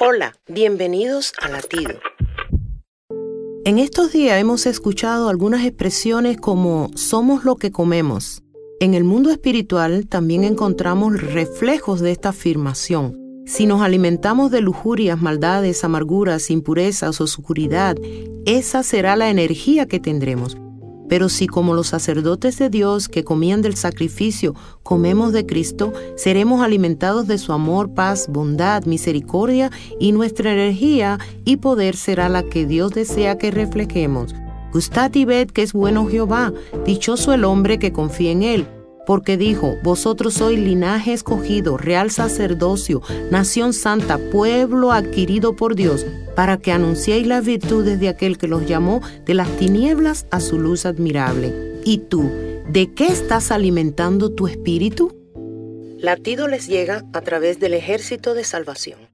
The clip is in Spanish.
Hola, bienvenidos a Latido. En estos días hemos escuchado algunas expresiones como somos lo que comemos. En el mundo espiritual también encontramos reflejos de esta afirmación. Si nos alimentamos de lujurias, maldades, amarguras, impurezas, oscuridad, esa será la energía que tendremos. Pero si como los sacerdotes de Dios que comían del sacrificio comemos de Cristo, seremos alimentados de su amor, paz, bondad, misericordia y nuestra energía y poder será la que Dios desea que reflejemos. Gustad y ved que es bueno Jehová, dichoso el hombre que confía en él porque dijo, vosotros sois linaje escogido, real sacerdocio, nación santa, pueblo adquirido por Dios, para que anunciéis las virtudes de aquel que los llamó de las tinieblas a su luz admirable. ¿Y tú, de qué estás alimentando tu espíritu? Latido les llega a través del ejército de salvación.